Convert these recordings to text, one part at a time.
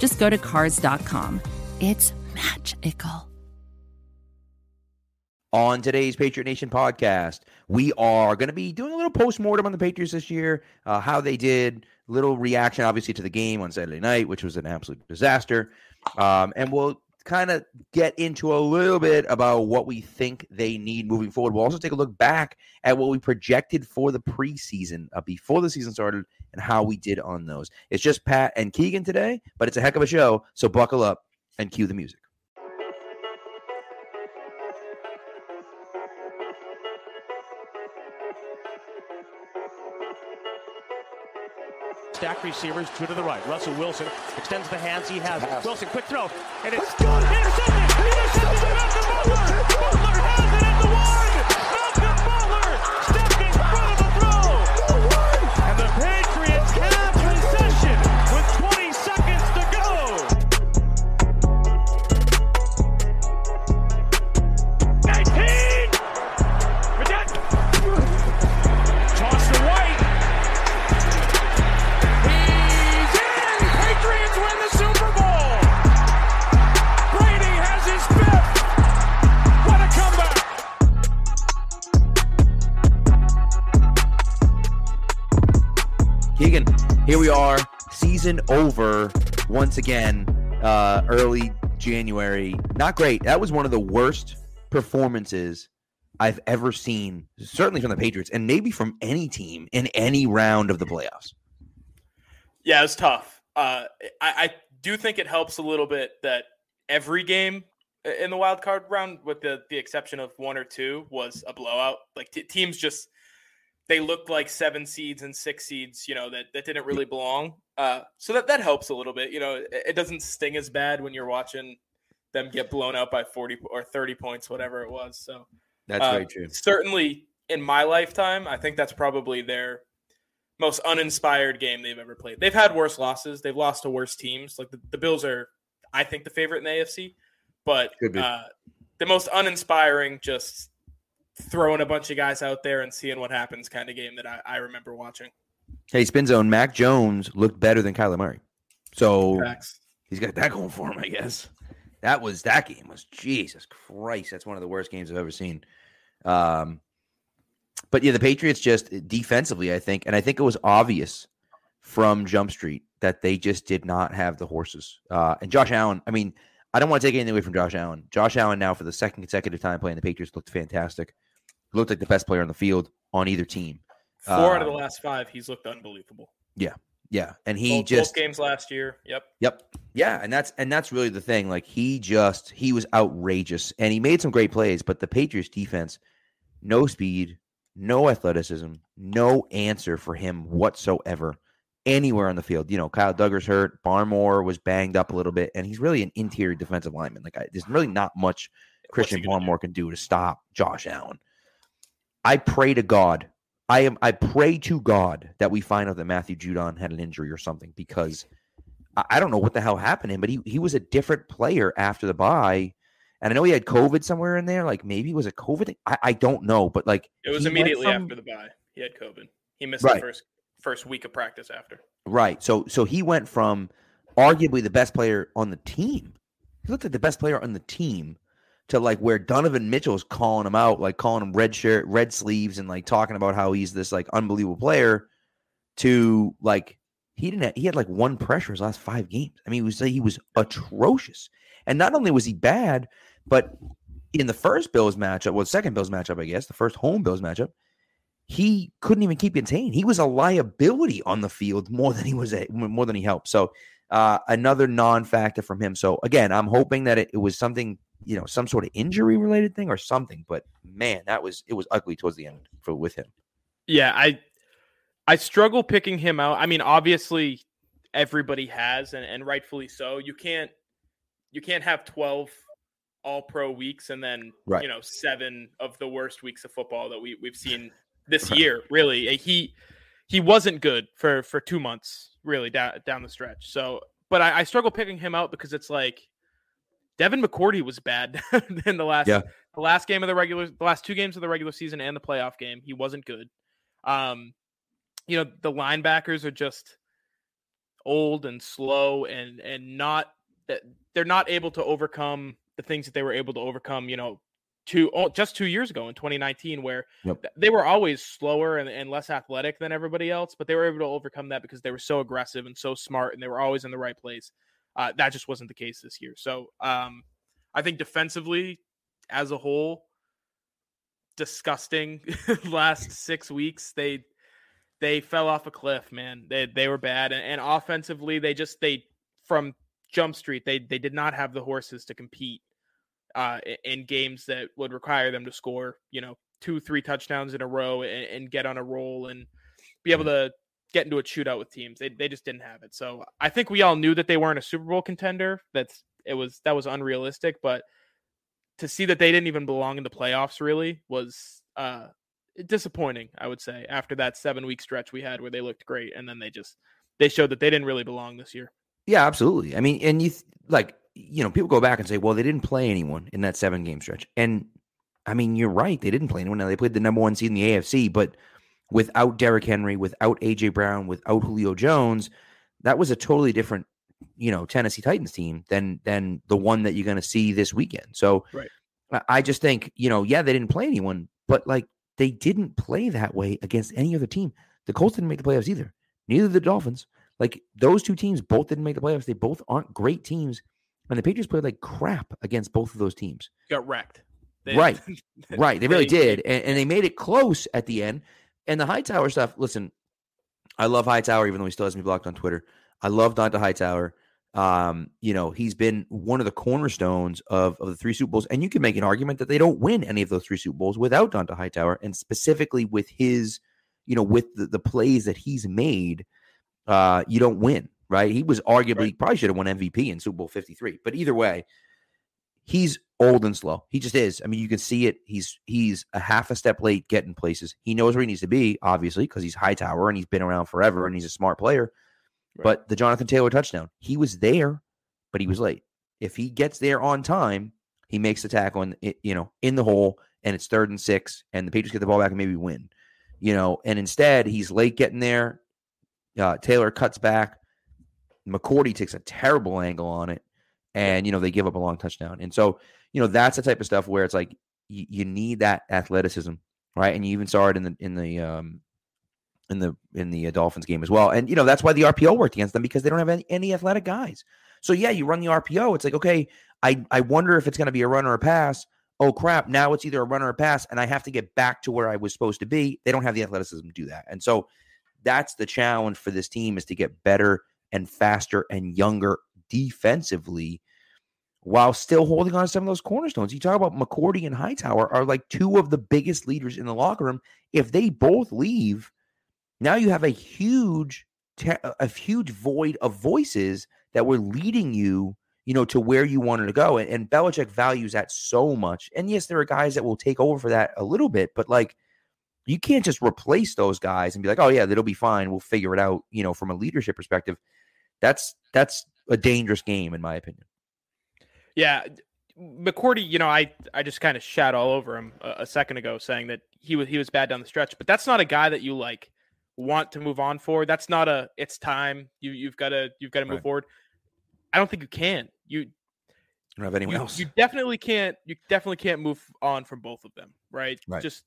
just go to Cars.com. It's magical. On today's Patriot Nation podcast, we are going to be doing a little post-mortem on the Patriots this year, uh, how they did, little reaction, obviously, to the game on Saturday night, which was an absolute disaster. Um, and we'll kind of get into a little bit about what we think they need moving forward. We'll also take a look back at what we projected for the preseason uh, before the season started and how we did on those. It's just Pat and Keagan today, but it's a heck of a show. So buckle up and cue the music. Stack receivers, two to the right. Russell Wilson extends the hands he has. Wilson, quick throw. And it's intercepted! Intercepted! Once again, uh, early January. Not great. That was one of the worst performances I've ever seen, certainly from the Patriots, and maybe from any team in any round of the playoffs. Yeah, it's tough. Uh, I, I do think it helps a little bit that every game in the wild card round, with the the exception of one or two, was a blowout. Like t- teams just they looked like seven seeds and six seeds, you know, that that didn't really belong. Uh, so that that helps a little bit. You know, it, it doesn't sting as bad when you're watching them get blown out by forty or thirty points, whatever it was. So That's uh, very true. Certainly in my lifetime, I think that's probably their most uninspired game they've ever played. They've had worse losses. They've lost to worse teams. Like the, the Bills are, I think, the favorite in the AFC. But uh, the most uninspiring, just throwing a bunch of guys out there and seeing what happens kind of game that I, I remember watching. Hey, spin zone. Mac Jones looked better than Kyler Murray, so Facts. he's got that going for him, I guess. That was that game was Jesus Christ. That's one of the worst games I've ever seen. Um, but yeah, the Patriots just defensively, I think, and I think it was obvious from Jump Street that they just did not have the horses. Uh, and Josh Allen, I mean, I don't want to take anything away from Josh Allen. Josh Allen now for the second consecutive time playing the Patriots looked fantastic. Looked like the best player on the field on either team. Four out of Uh, the last five, he's looked unbelievable. Yeah, yeah, and he both, just both games last year. Yep. Yep. Yeah, and that's and that's really the thing. Like he just he was outrageous and he made some great plays, but the Patriots defense, no speed, no athleticism, no answer for him whatsoever anywhere on the field. You know, Kyle Dugger's hurt, Barmore was banged up a little bit, and he's really an interior defensive lineman. Like I, there's really not much Christian gonna do? Barmore can do to stop Josh Allen. I pray to God. I am I pray to God that we find out that Matthew Judon had an injury or something because I, I don't know what the hell happened to him, but he he was a different player after the bye. And I know he had COVID somewhere in there. Like maybe it was a COVID thing. I, I don't know, but like It was immediately from- after the bye. He had COVID. He missed Right. the first first week of practice after. Right. So so he went from arguably the best player on the team. He looked like the best player on the team to like where Donovan Mitchell's calling him out, like calling him red shirt, red sleeves, and like talking about how he's this like unbelievable player. To like he didn't have, he had like one pressure his last five games. I mean, he was he was atrocious. And not only was he bad, but in the first Bills matchup, well, second Bills matchup, I guess, the first home Bills matchup, he couldn't even keep contained. He was a liability on the field more than he was a, more than he helped. So uh, another non-factor from him. So again, I'm hoping that it, it was something you know some sort of injury related thing or something. But man, that was it was ugly towards the end for with him. Yeah, I I struggle picking him out. I mean, obviously everybody has and, and rightfully so. You can't you can't have 12 all pro weeks and then Right. you know seven of the worst weeks of football that we we've seen this year. Really, Uh, he he wasn't good for for two months really down down the stretch. So, but I, I struggle picking him out because it's like Devin McCourty was bad in the last Yeah. the last game of the regular the last two games of the regular season and the playoff game. He wasn't good. Um, you know the linebackers are just old and slow and and not that they're not able to overcome the things that they were able to overcome. You know, two oh, just two years ago in 2019, where Yep. they were always slower and, and less athletic than everybody else, but they were able to overcome that because they were so aggressive and so smart and they were always in the right place. Uh, that just wasn't the case this year. So um, I think defensively, as a whole, disgusting. last six weeks, they they fell off a cliff, man. They they were bad, and, and offensively, they just they from Jump Street, they they did not have the horses to compete uh, in games that would require them to score, you know, two three touchdowns in a row and, and get on a roll and be able to get into a shootout with teams. They they just didn't have it. So I think we all knew that they weren't a Super Bowl contender. That's it was that was unrealistic, but to see that they didn't even belong in the playoffs really was uh disappointing, I would say, after that seven week stretch we had where they looked great and then they just they showed that they didn't really belong this year. Yeah, absolutely. I mean, and you th- like, you know, people go back and say, well, they didn't play anyone in that seven game stretch. And I mean, you're right. They didn't play anyone. Now, they played the number one seed in the AFC, but without Derrick Henry, without AJ Brown, without Julio Jones, that was a totally different, you know, Tennessee Titans team than than the one that you're going to see this weekend. So Right. I- just think, you know, yeah, they didn't play anyone, but like they didn't play that way against any other team. The Colts didn't make the playoffs either. Neither did the Dolphins. Like those two teams both didn't make the playoffs. They both aren't great teams. And the Patriots played like crap against both of those teams. Got wrecked. They- Right. Right. They really did. And, and they made it close at the end. And the Hightower stuff, listen, I love Hightower, even though he still has me blocked on Twitter. I love Dont'a Hightower. Um, you know, he's been one of the cornerstones of, of the three Super Bowls. And you can make an argument that they don't win any of those three Super Bowls without Dont'a Hightower, and specifically with his, you know, with the, the plays that he's made, uh, you don't win, right? He was arguably Right. probably should have won MVP in Super Bowl 53. But either way, he's old and slow. He just is. I mean, you can see it. He's he's a half a step late getting places. He knows where he needs to be, obviously, because he's Hightower and he's been around forever and he's a smart player. Right. But the Jonathan Taylor touchdown, he was there, but he was late. If he gets there on time, he makes the tackle in i- you know in the hole, and it's third and six, and the Patriots get the ball back and maybe win. You know, and instead he's late getting there. Uh, Taylor cuts back. McCourty takes a terrible angle on it, and you know they give up a long touchdown. And so you know that's the type of stuff where it's like you, you need that athleticism, right? And you even saw it in the in the um in the in the uh, Dolphins game as well. And you know that's why the RPO worked against them because they don't have any, any athletic guys. So yeah, you run the RPO. It's like okay, I I wonder if it's going to be a run or a pass. Oh crap! Now it's either a run or a pass, and I have to get back to where I was supposed to be. They don't have the athleticism to do that, and so that's the challenge for this team is to get better and faster and younger defensively while still holding on to some of those cornerstones. You talk about McCourty and Hightower are like two of the biggest leaders in the locker room. If they both leave, now you have a huge, a huge void of voices that were leading you, you know, to where you wanted to go. And, and Belichick values that so much. And yes, there are guys that will take over for that a little bit, but like you can't just replace those guys and be like, oh yeah, that'll be fine. We'll figure it out. You know, from a leadership perspective, that's that's a dangerous game in my opinion. Yeah, McCourty. You know, I I just kind of shat all over him a, a second ago, saying that he was he was bad down the stretch. But that's not a guy that you like want to move on for. That's not a it's time. You you've got to you've got to move Right. forward. I don't think you can. You don't have anyone you, else. you definitely can't you definitely can't move on from both of them right Right. just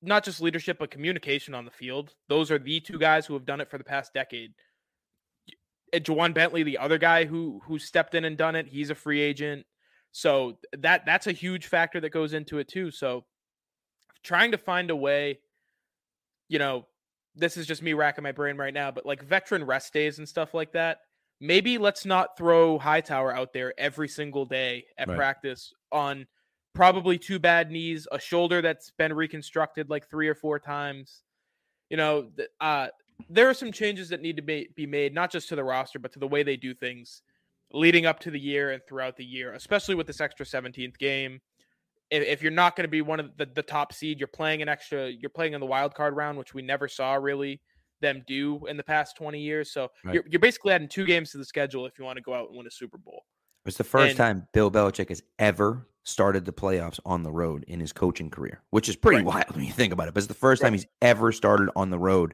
not just leadership but communication on the field those are the two guys who have done it for the past decade Ja'Whaun Bentley the other guy who who stepped in and done it he's a free agent so that that's a huge factor that goes into it too so trying to find a way you know this is just me racking my brain right now but like veteran rest days and stuff like that maybe let's not throw Hightower out there every single day at Right. practice on probably two bad knees, a shoulder that's been reconstructed like three or four times. You know, uh, there are some changes that need to be, be made, not just to the roster, but to the way they do things leading up to the year and throughout the year, especially with this extra 17th game. If, if you're not going to be one of the, the top seed, you're playing an extra, you're playing in the wild card round, which we never saw really them do in the past 20 years. So Right. you're, you're basically adding two games to the schedule if you want to go out and win a Super Bowl. It's the first And- time Bill Belichick has ever started the playoffs on the road in his coaching career, which is pretty Right. wild when you think about it. But it's the first Right. time he's ever started on the road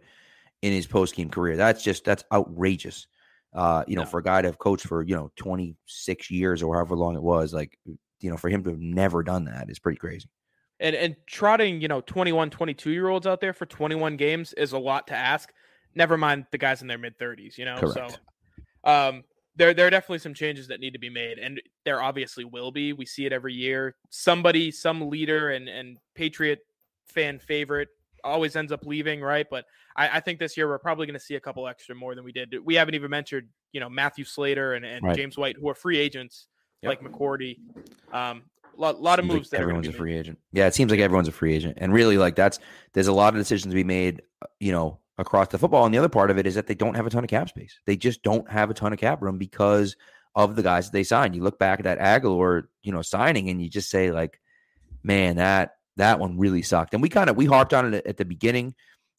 in his post game career. That's just that's outrageous. Uh, you know, No. for a guy to have coached for you know twenty six years or however long it was, like you know, for him to have never done that is pretty crazy. and and trotting you know 21 22 year olds out there for 21 games is a lot to ask never mind the guys in their mid 30s you know Correct. so um there there are definitely some changes that need to be made and there obviously will be we see it every year somebody some leader and and patriot fan favorite always ends up leaving right but i, I think this year we're probably going to see a couple extra more than we did we haven't even mentioned you know matthew slater and, and Right. james white who are free agents Yep. like mccourty um lot, lot of Seems like moves that everyone's a be made. free agent. Yeah, it seems like everyone's a free agent, and really, like that's there's a lot of decisions to be made. You know, across the football, and the other part of it is that they don't have a ton of cap space. They just don't have a ton of cap room because of the guys that they signed. You look back at that Agholor, you know, signing, and you just say like, man, that that one really sucked. And we kind of we harped on it at the beginning.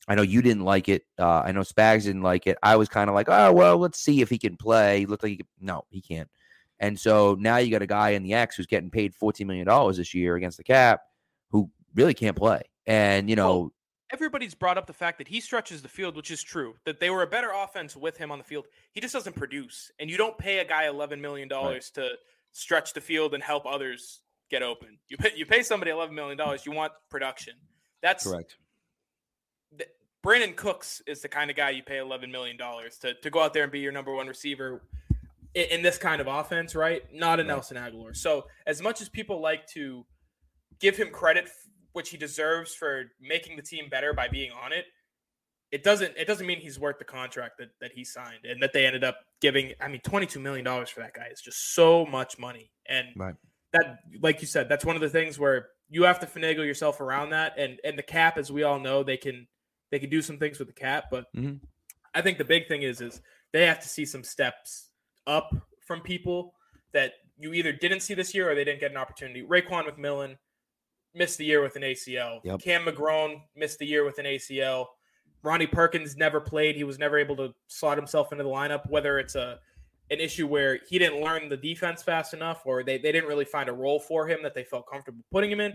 I know you didn't like it. Uh, I know Spags didn't like it. I was kind of like, oh well, let's see if he can play. He looked like he could. No, he can't. And so now you got a guy in the X who's getting paid $14 million this year against the cap who really can't play. And, you know, Well, everybody's brought up the fact that he stretches the field, which is true. That they were a better offense with him on the field. He just doesn't produce, and you don't pay a guy eleven million dollars to stretch the field and help others get open. You pay, you pay somebody eleven million dollars. You want production. That's correct. th- Brandin Cooks is the kind of guy you pay eleven million dollars to to go out there and be your number one receiver in, in this kind of offense, right? Not a Right. Nelson Agholor. So as much as people like to give him credit, which he deserves for making the team better by being on it, it doesn't it doesn't mean he's worth the contract that that he signed and that they ended up giving. I mean, twenty two million dollars for that guy is just so much money, and Right. That like you said that's one of the things where you have to finagle yourself around that. And and the cap as we all know they can they can do some things with the cap. But Mhm. i think the big thing is is they have to see some steps up from people that you either didn't see this year or they didn't get an opportunity. Raekwon McMillan missed the year with an ACL Yep. Cam McGrone missed the year with an ACL Ronnie Perkins never played. He was never able to slot himself into the lineup whether it's a an issue where he didn't learn the defense fast enough or they, they didn't really find a role for him that they felt comfortable putting him in.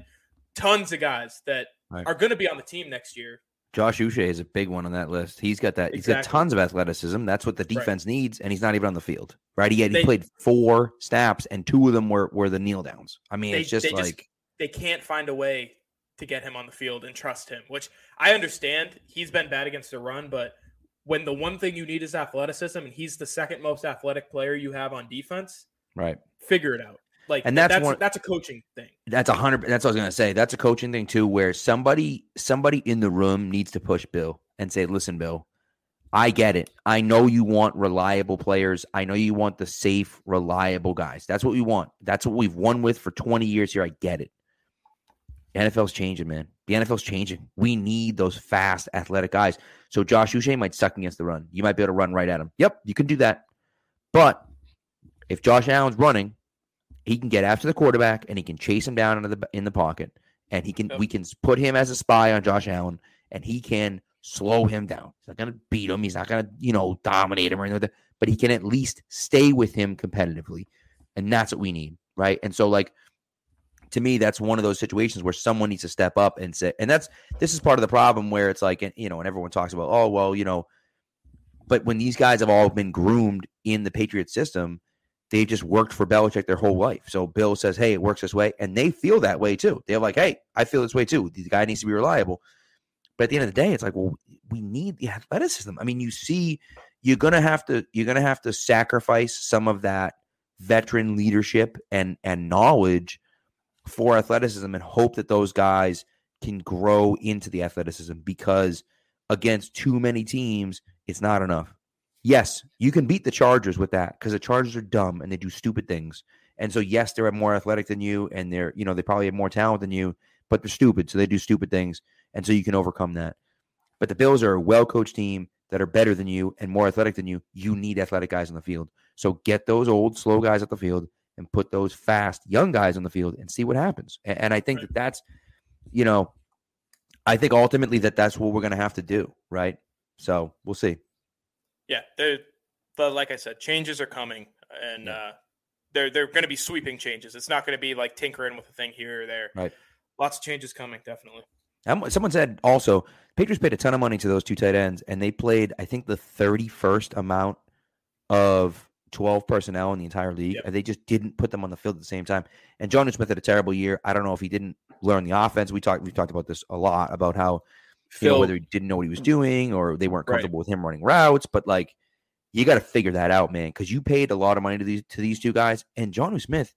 Tons of guys that Right. are going to be on the team next year. Josh Uche is a big one on that list. He's got that. He's got tons of athleticism. That's what the Right. defense needs, and he's not even on the field, right? He had, he played four snaps, and two of them were were the kneel downs. I mean, They- it's just they just- like They can't find a way to get him on the field and trust him, which I understand. He's been bad against the run, but when the one thing you need is athleticism and he's the second most athletic player you have on defense, right. figure it out. Like And that's that's one- that's a coaching thing. That's a hundred. That's what I was gonna say. That's a coaching thing too, where somebody somebody in the room needs to push Bill and say, "Listen, Bill, I get it. I know you want reliable players. I know you want the safe, reliable guys. That's what we want. That's what we've won with for twenty years here. I get it. NFL's changing, man. The NFL's changing. We need those fast, athletic guys. So Josh Uche might suck against the run. You might be able to run right at him. Yep, you can do that. But if Josh Allen's running, he can get after the quarterback and he can chase him down into the in the pocket, and he can Yep. we can put him as a spy on Josh Allen, and he can slow him down. He's not going to beat him. He's not going to you know dominate him or anything, like but he can at least stay with him competitively, and that's what we need, right? And so like to me, that's one of those situations where someone needs to step up and say, and that's this is part of the problem where it's like, you know, and everyone talks about, oh, well, you know, but when these guys have all been groomed in the Patriot system, they've just worked for Belichick their whole life. So Bill says, hey, it works this way. And they feel that way too. They're like, hey, I feel this way too. The guy needs to be reliable. But at the end of the day, it's like, well, we need the athleticism. I mean, you see, you're gonna have to you're gonna have to sacrifice some of that veteran leadership and and knowledge for athleticism and hope that those guys can grow into the athleticism because against too many teams, it's not enough. Yes, you can beat the Chargers with that because the Chargers are dumb and they do stupid things. And so, yes, they're more athletic than you, and they're you know they probably have more talent than you, but they're stupid, so they do stupid things, and so you can overcome that. But the Bills are a well coached team that are better than you and more athletic than you. You need athletic guys on the field. So get those old slow guys at the field and put those fast young guys on the field and see what happens. And, and I think Right. that that's, you know, I think ultimately that that's what we're going to have to do, right? So we'll see. Yeah, the like I said, changes are coming, and Yeah. uh, they're they're going to be sweeping changes. It's not going to be like tinkering with a thing here or there. Right. Lots of changes coming, definitely. Someone said also, Patriots paid a ton of money to those two tight ends, and they played, I think, the 31st amount of 12 personnel in the entire league. Yep. And they just didn't put them on the field at the same time. And Jonnu Smith had a terrible year. I don't know if he didn't learn the offense. We talked, we've talked about this a lot about how, you know, Phil, whether he didn't know what he was doing or they weren't Right. comfortable with him running routes. But like, you got to figure that out, man, because you paid a lot of money to these to these two guys. And Jonnu Smith,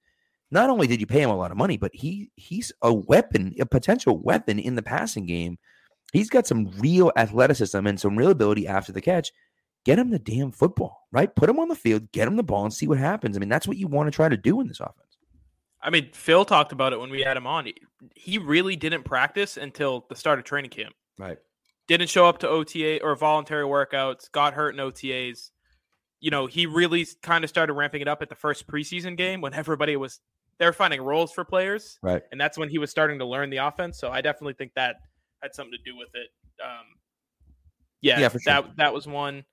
not only did you pay him a lot of money, but he he's a weapon, a potential weapon in the passing game. He's got some real athleticism and some real ability after the catch. Get him the damn football, right? Put him on the field, get him the ball, and see what happens. I mean, that's what you want to try to do in this offense. I mean, Phil talked about it when we had him on. He- really didn't practice until the start of training camp. Right. Didn't show up to OTA or voluntary workouts. Got hurt in OTAs. You know, he really kind of started ramping it up at the first preseason game when everybody was they were finding roles for players, Right. and that's when he was starting to learn the offense. So I definitely think that had something to do with it. Um, yeah, Yeah, for sure. that that was one,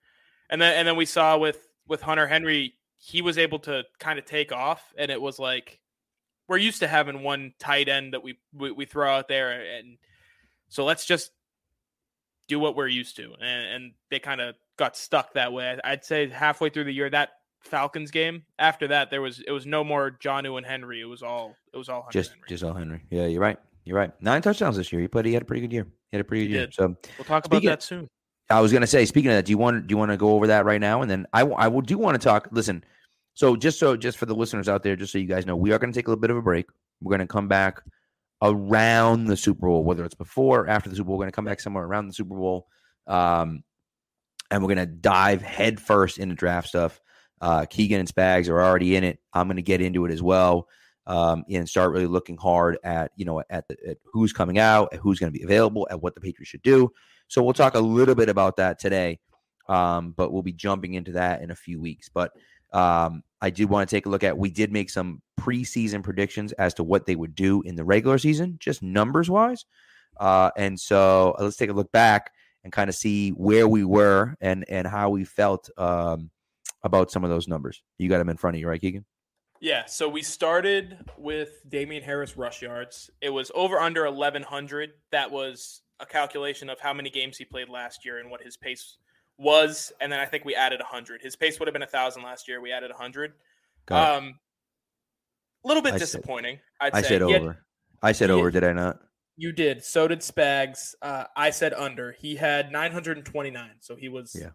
and then and then we saw with with Hunter Henry, he was able to kind of take off, and it was like we're used to having one tight end that we we, we throw out there, and so let's just do what we're used to, and, and they kind of got stuck that way. I'd say halfway through the year that. Falcons game. After that, there was it was no more Jonnu and Henry. It was all it was all Hunter Just Henry. just all Henry. Yeah, you're right. You're right. Nine touchdowns this year. He played. He had a pretty good year. He had a pretty He good year. did. So We'll talk about that soon. I was going to say, speaking of that, do you want do you want to go over that right now? And then I I will do want to talk. Listen, so just so just for the listeners out there, just so you guys know, we are going to take a little bit of a break. We're going to come back around the Super Bowl, whether it's before or after the Super Bowl. We're going to come back somewhere around the Super Bowl, um, and we're going to dive headfirst into draft stuff. Uh, Keagan and Spags are already in it. I'm going to get into it as well. Um, and start really looking hard at you know at, the, at who's coming out, at who's going to be available, at what the Patriots should do. So we'll talk a little bit about that today, um, but we'll be jumping into that in a few weeks. But um, I do want to take a look at. We did make some preseason predictions as to what they would do in the regular season, just numbers wise. Uh, and so uh, let's take a look back and kind of see where we were and and how we felt um, about some of those numbers. You got them in front of you, right, Keagan? Yeah, so we started with Damien Harris rush yards. It was over under 1100. That was a calculation of how many games he played last year and what his pace was, and then I think we added 100. His pace would have been 1000 last year. We added 100. Got. Um a little bit I said- disappointing. I'd I say. said He had- over. I said over. Did I not? You did. So did Spags. Uh, I said under. He had 929. So he was Yeah.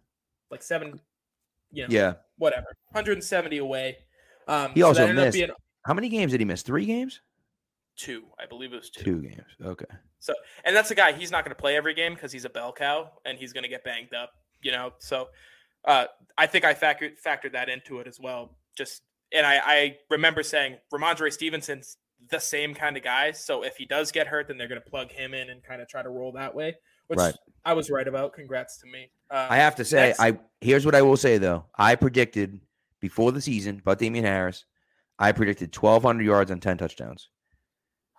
like seven, you know, Yeah. whatever, 170 away. Um, He so also that ended up missed- being How many games did he miss? Three games. Two. I believe it was two. Two games. Okay. So, and that's a guy he's not going to play every game because he's a bell cow and he's going to get banged up, you know. So, uh, I think I factored factored that into it as well. Just and I, I remember saying Rhamondre Stevenson's the same kind of guy. So if he does get hurt, then they're going to plug him in and kind of try to roll that way, which Right. I was right about. Congrats to me. Um, I have to say, I here's what I will say though. I predicted before the season but Damien Harris. I predicted 1,200 yards and 10 touchdowns,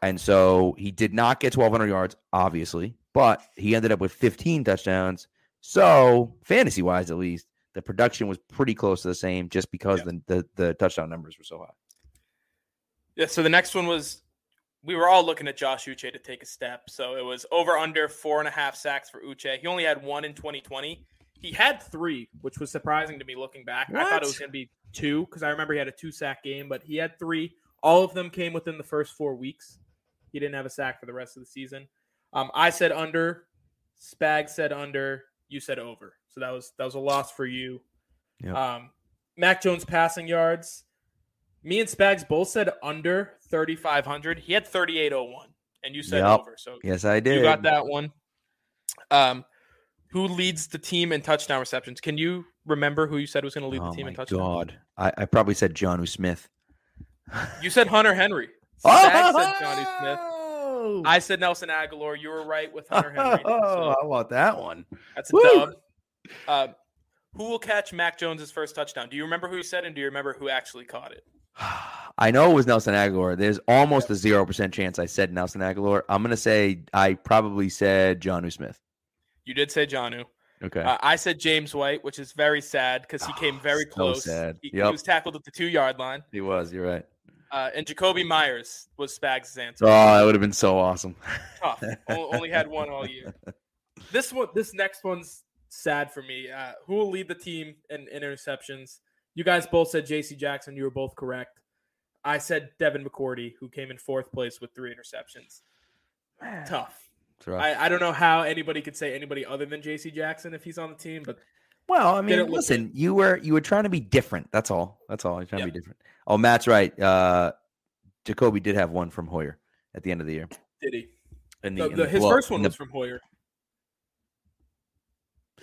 and so he did not get 1,200 yards, obviously, but he ended up with 15 touchdowns. So fantasy wise, at least, the production was pretty close to the same, just because the, the the touchdown numbers were so high. Yeah, so the next one was we were all looking at Josh Uche to take a step. So it was over under four and a half sacks for Uche. He only had one in 2020. He had three, which was surprising to me looking back. I thought it was going to be two because I remember he had a two sack game, but he had three. All of them came within the first four weeks. He didn't have a sack for the rest of the season. Um, I said under. Spag said under. You said over. So that was that was a loss for you. Yep. Um, Mac Jones passing yards. Me and Spags both said under 3,500. He had 3,801, and you said Yep. over. So Yes, I did. you got that one. Um, who leads the team in touchdown receptions? Can you remember who you said was going to lead Oh the team in touchdown? god! I, I probably said Jonnu Smith. You said Hunter Henry. Spags said Jonnu Smith. I said Nelson Agholor. You were right with Hunter Henry. Oh, So how about that one? that's a Woo! dub. Uh, Who will catch Mac Jones's first touchdown? Do you remember who you said, and do you remember who actually caught it? I know it was Nelson Agholor. There's almost a zero percent chance I said Nelson Agholor. I'm gonna say I probably said Jonnu Smith. You did say Jonnu. Okay. Uh, I said James White, which is very sad because he came very so close. sad. He, he was tackled at the two yard line. he was. You're right. Uh, and Jakobi Meyers was Spags' answer. Oh, that would have been so awesome. Tough. Only had one all year. This one, this next one's sad for me. Uh, who will lead the team in, in interceptions? You guys both said J.C. Jackson. You were both correct. I said Devin McCourty, who came in fourth place with three interceptions. Tough. I, I don't know how anybody could say anybody other than J.C. Jackson if he's on the team, but Well, I mean, listen, you were you were trying to be different. That's all. That's all. You're trying to be different. Oh, Matt's right. Uh Jakobi did have one from Hoyer at the end of the year. did he? The, The- the- his first one was from Hoyer.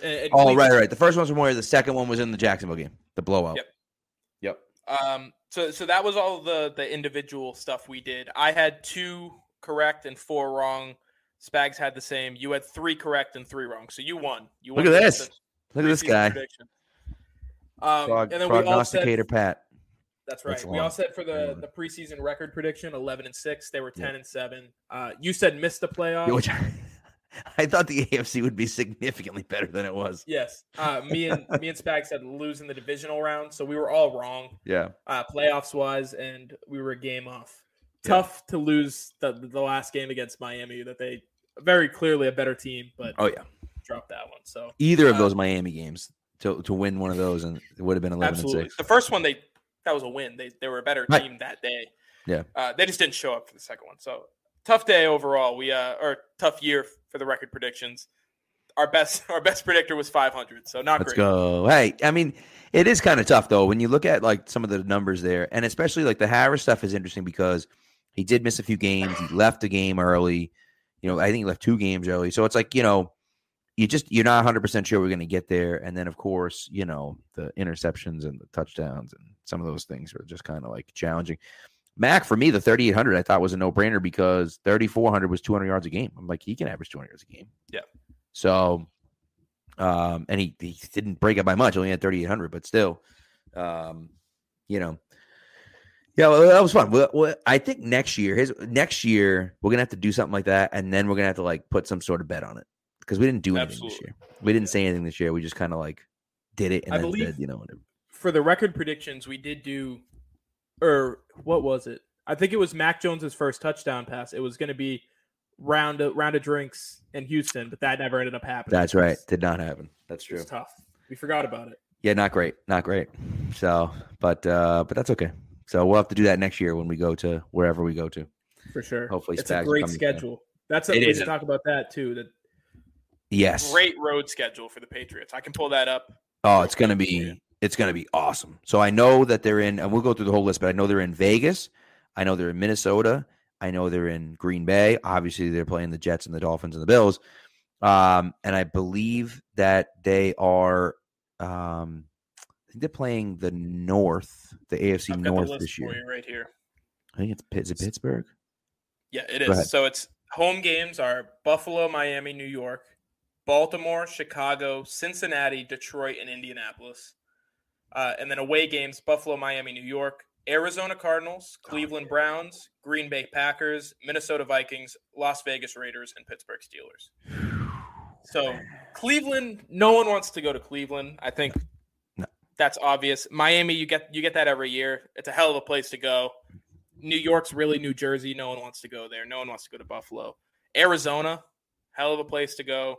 And- and Oh, Cleveland- right, right. The first one was from Hoyer. The second one was in the Jacksonville game, the blowout. Yep. Yep. Um, so so that was all the the individual stuff we did. I had two correct and four wrong. Spags had the same. You had three correct and three wrong. So you won. You won. Look at this. Look at this guy. prediction. Um, Prog- and then we all said prognosticator Pat. that's right. That's we all said for the the preseason record prediction, eleven and six. They were Yeah. ten and seven. Uh, you said missed the playoffs. I thought the AFC would be significantly better than it was. Yes. Uh, me and me and Spags said lose in the divisional round, so we were all wrong. Yeah. uh, playoffs wise, and we were a game off. Yeah. Tough to lose the the last game against Miami. That they very clearly a better team, but Oh yeah. Dropped that one. So Either of Uh, those Miami games to to win one of those and it would have been 11 absolutely, and 6. the first one they that was a win. They they were a better Right. team that day. Yeah. uh, they just didn't show up for the second one. So tough day overall. We uh or tough year for the record predictions. Our best our best predictor was 500. So not Let's great. go. Hey, I mean, it is kind of tough though when you look at like some of the numbers there, and especially like the Harris stuff is interesting because he did miss a few games. He left the game early. You know, I think he left two games early. So it's like you know, you just you're not 100 percent sure we're going to get there. And then of course, you know, the interceptions and the touchdowns and some of those things are just kind of like challenging. Mac for me, the 3800 I thought was a no brainer because 3400 was 200 yards a game. I'm like he can average 200 yards a game. Yeah. So um, and he, he didn't break it by much, only had 3,800, but still, um, you know, yeah, well, that was fun. Well, well, I think next year, his next year, we're gonna have to do something like that, and then we're gonna have to like put some sort of bet on it because we didn't do anything this year. We didn't say anything this year. We just kind of like did it, and I then believe- said, you know, whatever. for the record predictions, we did do, or what was it? I think it was Mac Jones's first touchdown pass. It was going to be round of, round of drinks in Houston, but that never ended up happening. That's right. Did not happen. That's true. it's tough. We forgot about it. Yeah, not great, not great. So, but uh, but that's okay. So we'll have to do that next year when we go to wherever we go to. For sure. Hopefully it's Spags a great schedule. That's a, It we is should talk about that too. That Yes. great road schedule for the Patriots. I can pull that up. Oh, it's gonna be it's gonna be awesome. So I know that they're in, and we'll go through the whole list, but I know they're in Vegas. I know they're in Minnesota. I know they're in Green Bay. Obviously, they're playing the Jets and the Dolphins and the Bills. Um, and I believe that they are. Um, I think they're playing the North, the AFC North the this year. right here. I think it's is it Pittsburgh. Yeah, it is. So it's home games are Buffalo, Miami, New York, Baltimore, Chicago, Cincinnati, Detroit, and Indianapolis. Uh, and then away games Buffalo, Miami, New York, Arizona Cardinals, Cleveland Browns, Green Bay Packers, Minnesota Vikings, Las Vegas Raiders, and Pittsburgh Steelers. So Cleveland, no one wants to go to Cleveland. I think No. that's obvious. Miami, you get you get that every year. It's a hell of a place to go. New York's really New Jersey. No one wants to go there. No one wants to go to Buffalo. Arizona, hell of a place to go.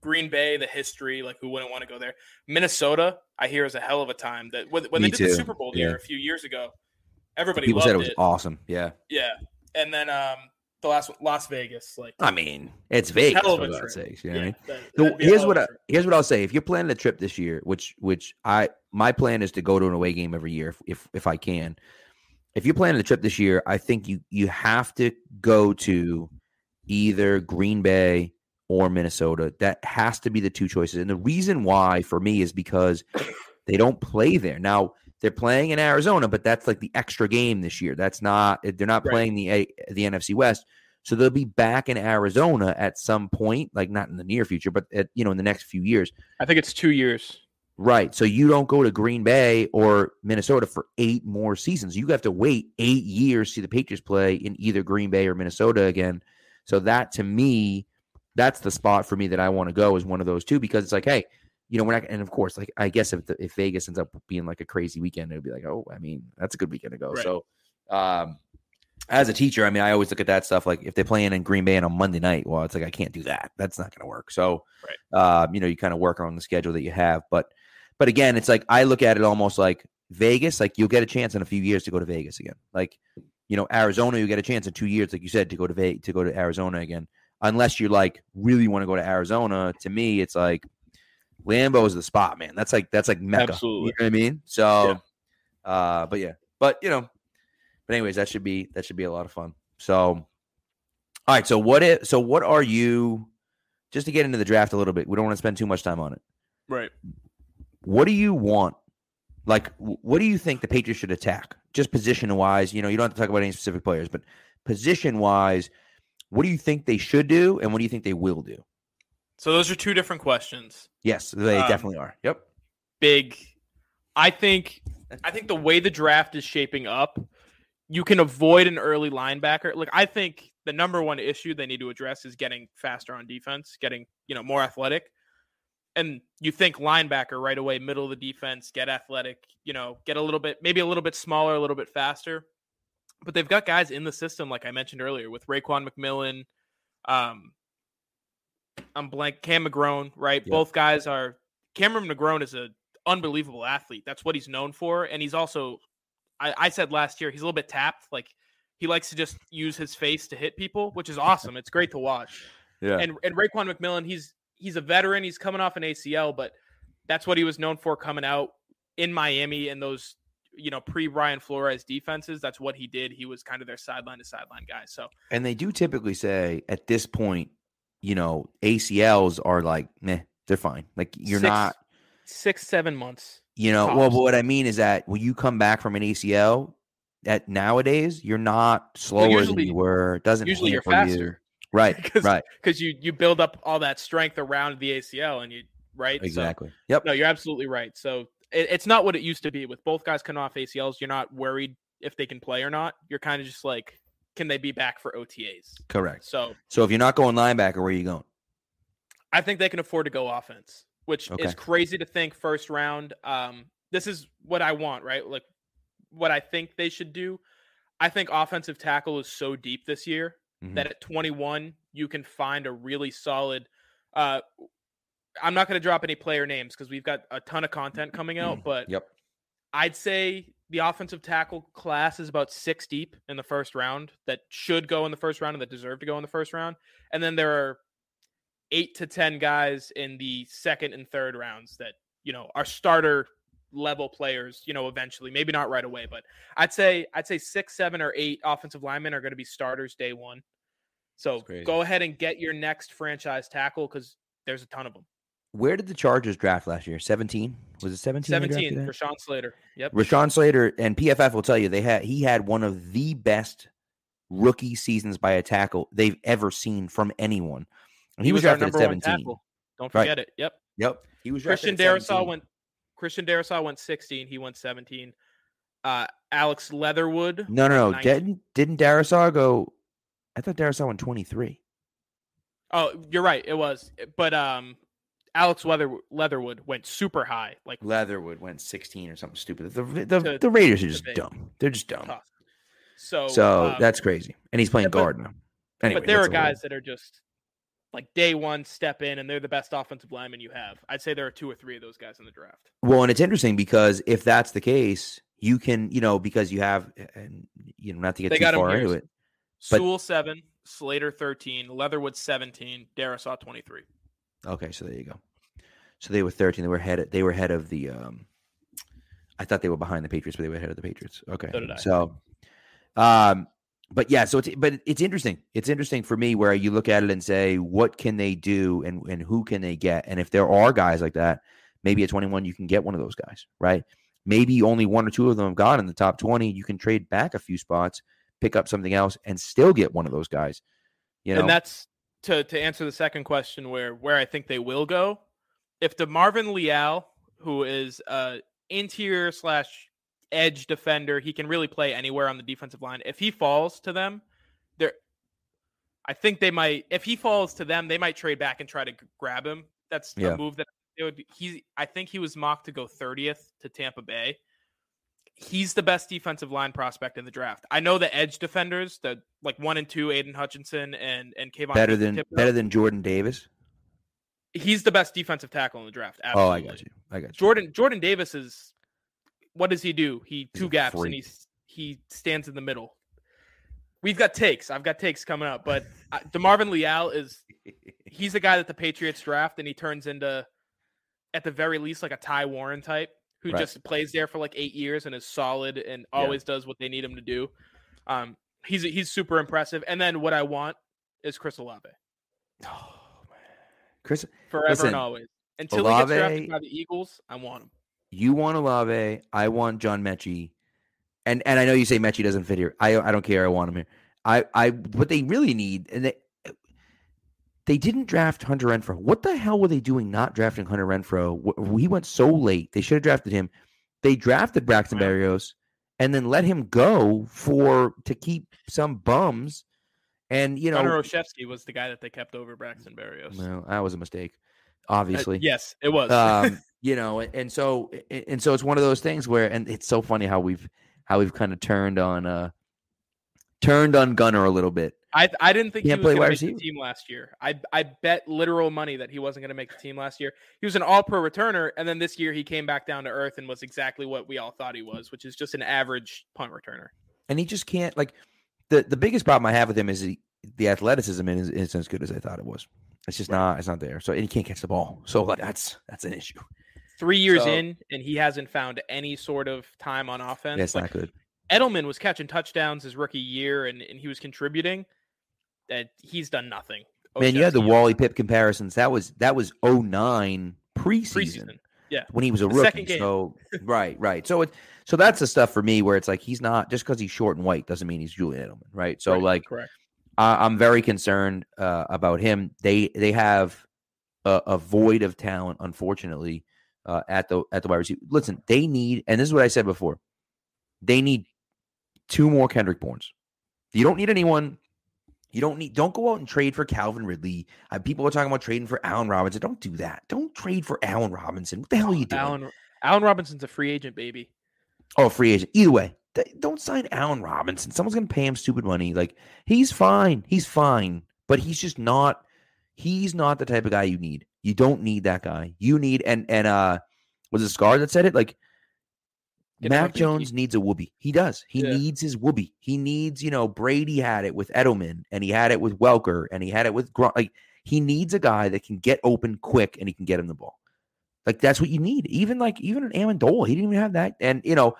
Green Bay, the history, like who wouldn't want to go there? Minnesota, I hear is a hell of a time. That when, when they did the. Super Bowl Yeah. there a few years ago, everybody People loved said it was it. awesome. Yeah, Yeah, and then um the last one, Las Vegas, like I mean it's Vegas Hell of for a God's sakes. You know what I mean? that- So that'd be a here's what I, here's what I'll say. If you're planning a trip this year, which which I my plan is to go to an away game every year if if, if I can. If you're planning a trip this year, I think you you have to go to either Green Bay or Minnesota. That has to be the two choices. And the reason why for me is because they don't play there. Now, they're playing in Arizona, but that's like the extra game this year. That's not they're not Right. playing the A- the NFC West. So they'll be back in Arizona at some point, like not in the near future, but at, you know in the next few years. I think it's two years. Right. So you don't go to Green Bay or Minnesota for eight more seasons. You have to wait eight years to see the Patriots play in either Green Bay or Minnesota again. So that to me, that's the spot for me that I want to go is one of those two because it's like, hey, you know, we're not, and of course, like I guess if the, if Vegas ends up being like a crazy weekend, it'll be like, oh, I mean, that's a good weekend to go. Right. So, um, as a teacher, I mean, I always look at that stuff like if they're playing in Green Bay on a Monday night, well, it's like I can't do that. That's not going to work. So, Right. um, you know, you kind of work on the schedule that you have, but but again, it's like I look at it almost like Vegas. Like you'll get a chance in a few years to go to Vegas again. Like you know, Arizona, you get a chance in two years, like you said, to go to Ve- to go to Arizona again. Unless you like really want to go to Arizona, to me, it's like Lambeau is the spot, man. That's like that's like Mecca. Absolutely. You know what I mean? So, uh, but yeah, but you know, but anyways, that should be that should be a lot of fun. So, all right. So what if? So what are you? Just to get into the draft a little bit, we don't want to spend too much time on it Right. what do you want? Like, what do you think the Patriots should attack? Just position wise, you know, you don't have to talk about any specific players, but position wise, what do you think they should do, and what do you think they will do? So those are two different questions. Yes, they Um, definitely are. Yep. Big. I think. I think the way the draft is shaping up, you can avoid an early linebacker. Like I think the number one issue they need to address is getting faster on defense, getting you know more athletic. And you think linebacker right away, middle of the defense, get athletic, you know, get a little bit, maybe a little bit smaller, a little bit faster. But they've got guys in the system, like I mentioned earlier, with Raekwon McMillan, um, I'm blank, Cam McGrone, right? Yep. Both guys are Cameron McGrone is an unbelievable athlete. That's what he's known for, and he's also, I, I said last year, he's a little bit tapped. Like he likes to just use his face to hit people, which is awesome. It's great to watch. Yeah. And and Raekwon McMillan, he's he's a veteran. He's coming off an ACL, but that's what he was known for coming out in Miami in those you know pre Brian Flores defenses. That's what he did. He was kind of their sideline to sideline guy. So and they do typically say at this point, you know, ACLs are like, meh, they're fine. Like you're Six- not, six seven months. you know. Well, but what I mean is that when you come back from an ACL, at nowadays you're not slower than usually- you were. It doesn't usually you're hamper you. faster. Right. 'Cause- right. because you you build up all that strength around the ACL and you right So- Exactly. Yep. no, you're absolutely right. So it, it's not what it used to be. With both guys coming off ACLs, you're not worried if they can play or not. You're kind of just like, can they be back for OTAs? Correct. So So if you're not going linebacker, where are you going? I think they can afford to go offense, which Okay. is crazy to think first round. Um, this is what I want, right? Like what I think they should do. I think offensive tackle is so deep this year Mhm. that at 21 you can find a really solid. Uh, I'm not going to drop any player names because we've got a ton of content coming out, mm, but Yep. I'd say the offensive tackle class is about six deep in the first round that should go in the first round and that deserve to go in the first round. And then there are eight to 10 guys in the second and third rounds that, you know, are starter level players, you know, eventually, maybe not right away, but I'd say, I'd say six, seven or eight offensive linemen are going to be starters day one. So go ahead and get your next franchise tackle because there's a ton of them. Where did the Chargers draft last year? 17? Was it 17? they 17 drafted for? Sean Slater. Yep. Rashawn Slater and PFF will tell you they had he had one of the best rookie seasons by a tackle they've ever seen from anyone. And he, was, our drafted at number one 17. tackle. Don't Right. forget it. Yep. Yep. He was Christian drafted Darrisaw went. Christian Darrisaw went 16. He went 17. Uh, Alex Leatherwood. No, no, no. Didn't didn't Darrisaw go I thought Darrisaw went 23. Oh, you're right. It was, but um, Alex Leather Leatherwood went super high, like Leatherwood went 16 or something stupid. The the, To- the Raiders are just big. dumb. They're just dumb. tough. So, So um, that's crazy. And he's playing but- guard now. Anyway, but there are guys that are just like day one step in, and they're the best offensive lineman you have. I'd say there are two or three of those guys in the draft. Well, and it's interesting because if that's the case, you can, you know, because you have, and you know, not to get They too far into it. But- Sewell seven, Slater thirteen, Leatherwood seventeen, Darrisaw twenty three. Okay, so there you go. So they were 13. They were ahead. They were head of the. um I thought they were behind the Patriots, but they were ahead of the Patriots. Okay, So so, um, but yeah, so it's but it's interesting. It's interesting for me where you look at it and say, what can they do, and and who can they get, and if there are guys like that, maybe at 21 you can get one of those guys, right? Maybe only one or two of them have gone in the top 20. You can trade back a few spots, pick up something else, and still get one of those guys. You know, and that's to to answer the second question where where I think they will go. If DeMarvin Leal, who is uh interior slash edge defender. He can really play anywhere on the defensive line. If he falls to them, they're I think they might if he falls to them, they might trade back and try to grab him. That's Yeah. a move that they would he I think he was mocked to go 30th to Tampa Bay. He's the best defensive line prospect in the draft. I know the edge defenders, the like one and two, Aidan Hutchinson and and Kayvon better than better than Jordan Davis. he's the best defensive tackle in the draft. Oh, I got you. I got you. Jordan Jordan Davis is what does he do? He He's two gaps and freak. he's he stands in the middle. We've got takes. I've got takes coming up, but uh, Demarvin Leal is he's the guy that the Patriots draft and he turns into at the very least like a Ty Warren type who Right. just plays there for like 8 years and is solid and Yeah. always does what they need him to do. Um he's he's super impressive and then what I want is Chris Olave Oh, man. Chris, forever Listen, and always. Until he gets drafted by the Eagles, I want him. you want Olave. I want John Metchie. And and I know you say Metchie doesn't fit here. I I don't care. I want him here. I I what they really need and they they didn't draft Hunter Renfrow. What the hell were they doing not drafting Hunter Renfrow? He went so late. They should have drafted him. They drafted Braxton. Berrios and then let him go for to keep some bums. And you know, Gunnar Olszewski was the guy that they kept over Braxton Berrios. well, that was a mistake. Uh, Obviously, yes, it was. um, you know, and, so and so it's one of those things where, and it's so funny how we've how we've kind of turned on uh turned on Gunnar a little bit. I I didn't think he Can't was going to make the team last year. I I bet literal money that he wasn't going to make the team last year. He was an All Pro returner, and then this year he came back down to earth and was exactly what we all thought he was, which is just an average punt returner. and he just can't like the the biggest problem I have with him is he, the athleticism is, isn't as good as I thought it was. It's just not. It's not there. So and he can't catch the ball. So like that's that's an issue. Three years So- in, and he hasn't found any sort of time on offense. That's Like, not good. Edelman was catching touchdowns his rookie year, and, and he was contributing. That he's done nothing. Man, you had the Wally Pipp comparisons. That was that was 09 preseason. preseason. Yeah. when he was a The rookie. So right, right. So it so that's the stuff for me where it's like he's not just because he's short and white doesn't mean he's Julian Edelman, right? So Right, like correct. I, I'm very concerned uh, about him. They they have a, a void of talent, unfortunately, uh, at the at the wide receiver. Listen, they need, and this is what I said before. They need two more Kendrick Bournes. You don't need anyone. You don't need. Don't go out and trade for Calvin Ridley. Uh, people are talking about trading for Allen Robinson. Don't do that. Don't trade for Allen Robinson. What the hell are you doing? Allen Allen Robinson's a free agent, baby. Oh, free agent. Either way, th- don't sign Allen Robinson. Someone's going to pay him stupid money. Like he's fine. He's fine, but he's just not. He's not the type of guy you need. You don't need that guy. You need and and uh, was it Scar that said it? Like Get Mac. Jones needs a whoopee. He does. He Yeah. needs his whoopee. He needs, you know, Brady had it with Edelman, and he had it with Welker, and he had it with Gronk. Like he needs a guy that can get open quick, and he can get him the ball. Like that's what you need. Even like even an Amendola, he didn't even have that. And you know,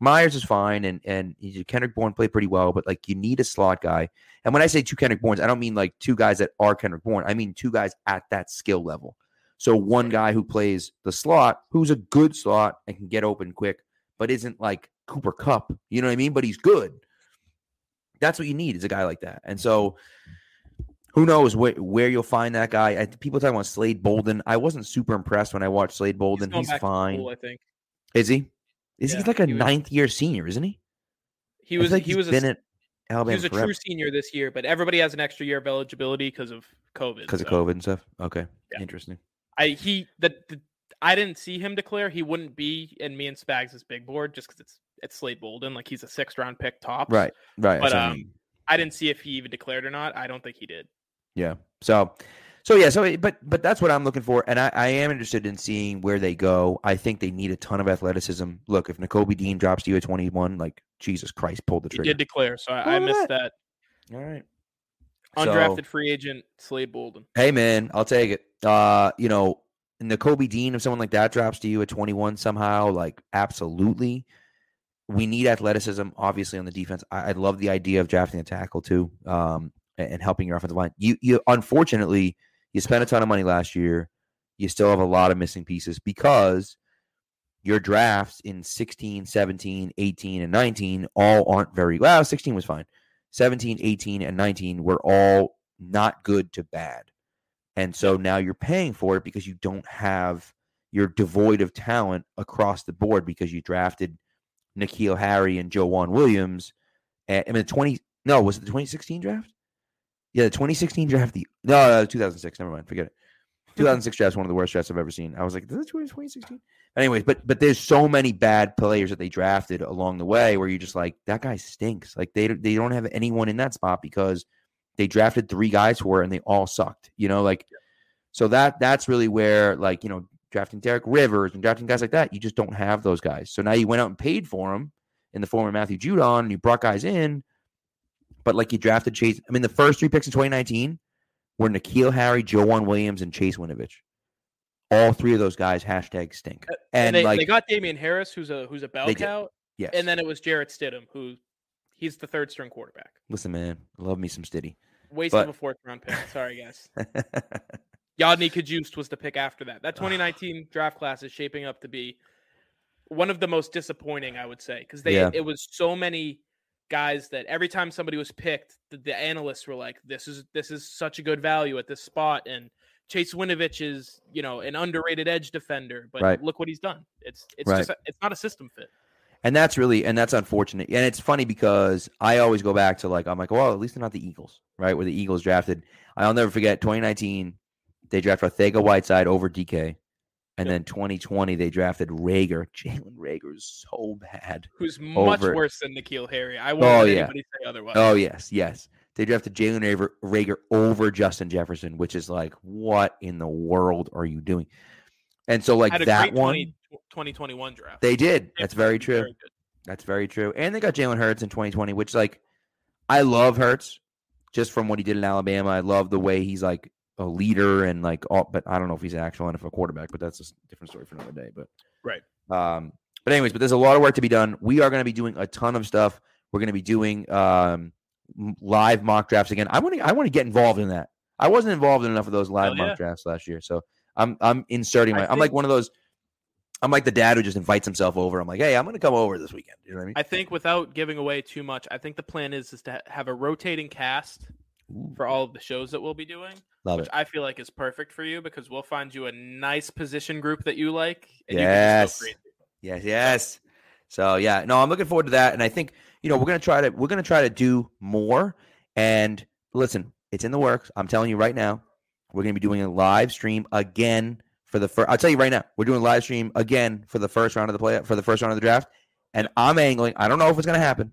Meyers is fine, and and Kendrick Bourne played pretty well, but like you need a slot guy. And when I say two Kendrick Bournes, I don't mean like two guys that are Kendrick Bourne. I mean two guys at that skill level. So one guy who plays the slot, who's a good slot and can get open quick, but isn't like Cooper Kupp. You know what I mean? But he's good. That's what you need is a guy like that. And so who knows where, where you'll find that guy? I, people talking about Slade Bolden. I wasn't super impressed when I watched Slade Bolden. going He's, fine. school, I think Is he? Is he like a he was- ninth year senior? Isn't he? he was like he he's was a, been at he was a forever true senior this year, but everybody has an extra year of eligibility because of COVID. because of COVID and stuff. Okay, Yeah. interesting. I he the, the I didn't see him declare. He wouldn't be in me and Spags' big board just because it's it's Slade Bolden. Like he's a sixth round pick top. Right, right. But, what I um, mean. I didn't see if he even declared or not. I don't think he did. Yeah. So, so yeah. So, but but that's what I'm looking for, and I, I am interested in seeing where they go. I think they need a ton of athleticism. Look, if Nakobe Dean drops to you at 21, like Jesus Christ, pulled the trigger. He did declare, so I, I missed that. that. All right. Undrafted So- free agent Slade Bolden. Hey man, I'll take it. Uh, you know, Nakobe Dean, if someone like that drops to you at 21 somehow, like absolutely. We need athleticism, obviously, on the defense. I, I love the idea of drafting a tackle too, um, and, and helping your offensive line. You, you, unfortunately, you spent a ton of money last year. You still have a lot of missing pieces because your drafts in 16, 17, 18, and 19 all aren't very well. 16 was fine. 17, 18, and 19 were all not good to bad. And so now you're paying for it because you don't have you're devoid of talent across the board because you drafted N'Keal Harry and Joejuan Williams. At, I mean, 20, no, was it the 2016 draft? Yeah, the 2016 draft. The no, uh, 2006. Never mind. Forget it. 2006 draft is one of the worst drafts I've ever seen. I was like, is this 2016? Anyways, but but there's so many bad players that they drafted along the way where you're just like, that guy stinks. Like they they don't have anyone in that spot because they drafted three guys for it and they all sucked. You know, like so that that's really where like you know drafting Derek Rivers and drafting guys like that, you just don't have those guys. So now you went out and paid for them in the form of Matthew Judon and you brought guys in, but like you drafted Chase. I mean, the first three picks in 2019 were N'Keal Harry, Joejuan Williams, and Chase Winovich. All three of those guys hashtag stink. And, And, they, like they got Damien Harris, who's a who's a bell cow, yes. and then it was Jarrett Stidham, who he's the third string quarterback. listen, man, love me some Stiddy. Waste But- of a fourth round pick. Sorry, guys. Yodny Cajuste was the pick after that. That 2019 draft class is shaping up to be one of the most disappointing, I would say, because they Yeah. it was so many guys that every time somebody was picked, the, the analysts were like, "This is this is such a good value at this spot," and Chase Winovich is you know an underrated edge defender, but Right. look what he's done. It's it's Right. just it's not a system fit. And that's really and that's unfortunate. And it's funny because I always go back to like I'm like, well, at least they're not the Eagles, right? Where the Eagles drafted. I'll never forget 2019, they drafted Arcega-Whiteside over DK. And then 2020, they drafted Reagor. Jalen Reagor is so bad. Who's much Over- worse than N'Keal Harry. I won't Oh, let yeah. anybody say otherwise. Oh, yes, yes. They drafted Jalen Reagor, Reagor over Justin Jefferson, which is like, what in the world are you doing? And so, like that one, 20 2021 draft. they did. That's very true. good. That's very true. And they got Jalen Hurts in 2020, which like I love Hurts just from what he did in Alabama. I love the way he's like a leader and like all but I don't know if he's an actual NFL quarterback, but that's a different story for another day. But Right. Um, but anyways, but there's a lot of work to be done. We are going to be doing a ton of stuff. We're going to be doing um live mock drafts again. I want to I want to get involved in that. I wasn't involved in enough of those live Hell mock drafts last year. So I'm I'm inserting my I'm like one of those I'm like the dad who just invites himself over. I'm like, hey, I'm going to come over this weekend. You know what I mean? I think without giving away too much, I think the plan is is to have a rotating cast Ooh, for all of the shows that we'll be doing, love which it. I feel like is perfect for you because we'll find you a nice position group that you like. And Yes. You can just go crazy. Yes, yes. So yeah, no, I'm looking forward to that, and I think you know we're gonna try to we're gonna try to do more. And listen, it's in the works. I'm telling you right now, we're gonna be doing a live stream again for the first. I'll tell you right now, we're doing live stream again for the first round of the play for the first round of the draft, and I'm angling. I don't know if it's gonna happen,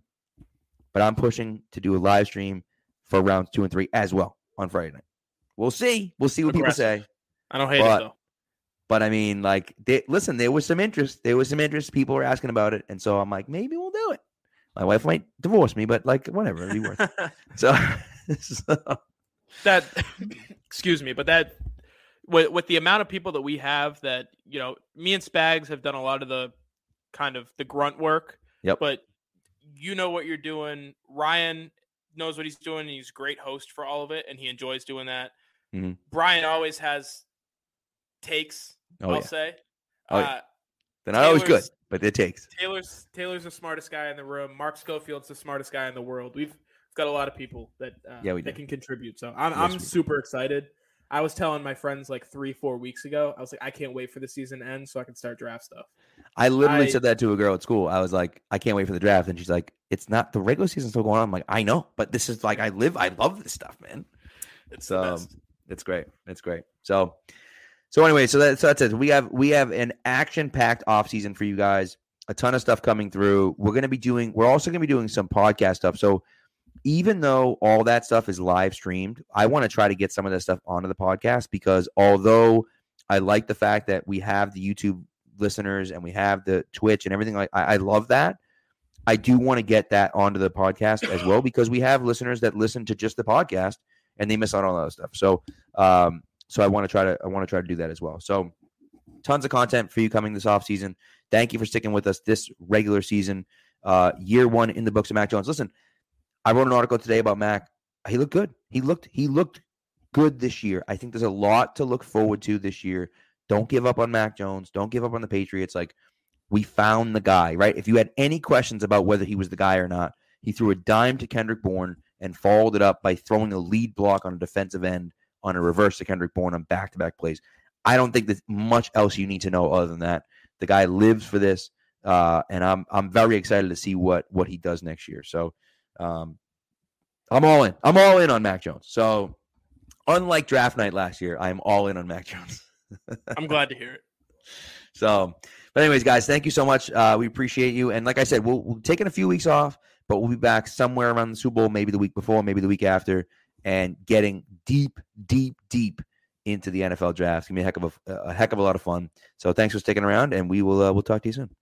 but I'm pushing to do a live stream for rounds two and three as well on Friday night. We'll see. We'll see what people say. I don't hate But- it though. But I mean, like, they, listen, there was some interest. There was some interest. People were asking about it, and so I'm like, maybe we'll do it. My wife might divorce me, but like, whatever, it'll be worth. it. So, so, that excuse me, but that with with the amount of people that we have that you know, me and Spags have done a lot of the kind of the grunt work. Yep. But you know what you're doing. Ryan knows what he's doing. And he's a great host for all of it, and he enjoys doing that. Mhm. Brian always has takes. oh I'll yeah, say. Oh, yeah. uh, they're not always good, but it takes. Taylor's Taylor's the smartest guy in the room. Mark Schofield's the smartest guy in the world. We've got a lot of people that uh, Yeah, we that do. can contribute. So I'm Yes, I'm do. super excited. I was telling my friends like three four weeks ago. I was like, I can't wait for the season to end so I can start draft stuff. I literally I- said that to a girl at school. I was like, I can't wait for the draft, and she's like, it's not the regular season's still going on. I'm like, I know, but this is like, I live, I love this stuff, man. It's the. It's great. It's great. So, so anyway, so, that, so that's it. We have we have an action packed off season for you guys. A ton of stuff coming through. We're going to be doing. We're also going to be doing some podcast stuff. So, even though all that stuff is live streamed, I want to try to get some of that stuff onto the podcast because although I like the fact that we have the YouTube listeners and we have the Twitch and everything like, I, I love that. I do want to get that onto the podcast as well because we have listeners that listen to just the podcast and they miss out on all that stuff. So, um, so I want to try to I want to try to do that as well. So, tons of content for you coming this off season. Thank you for sticking with us this regular season, uh, year one in the books of Mac Jones. Listen, I wrote an article today about Mac. He looked good. He looked he looked good this year. I think there's a lot to look forward to this year. Don't give up on Mac Jones. Don't give up on the Patriots. Like we found the guy, right? If you had any questions about whether he was the guy or not, he threw a dime to Kendrick Bourne and followed it up by throwing a lead block on a defensive end on a reverse to Kendrick Bourne on back to back plays. I don't think there's much else you need to know other than that. The guy lives for this, uh, and I'm I'm very excited to see what what he does next year. So, um, I'm all in. I'm all in on Mac Jones. So, unlike draft night last year, I am all in on Mac Jones. I'm glad to hear it. So, but anyways, guys, thank you so much. Uh, we appreciate you. And like I said, we'll, we'll taking a few weeks off, but we'll be back somewhere around the Super Bowl, maybe the week before, maybe the week after, and getting deep, deep, deep into the NFL draft. It's gonna be a heck of a, a heck of a lot of fun. So thanks for sticking around, and we will uh, we'll talk to you soon.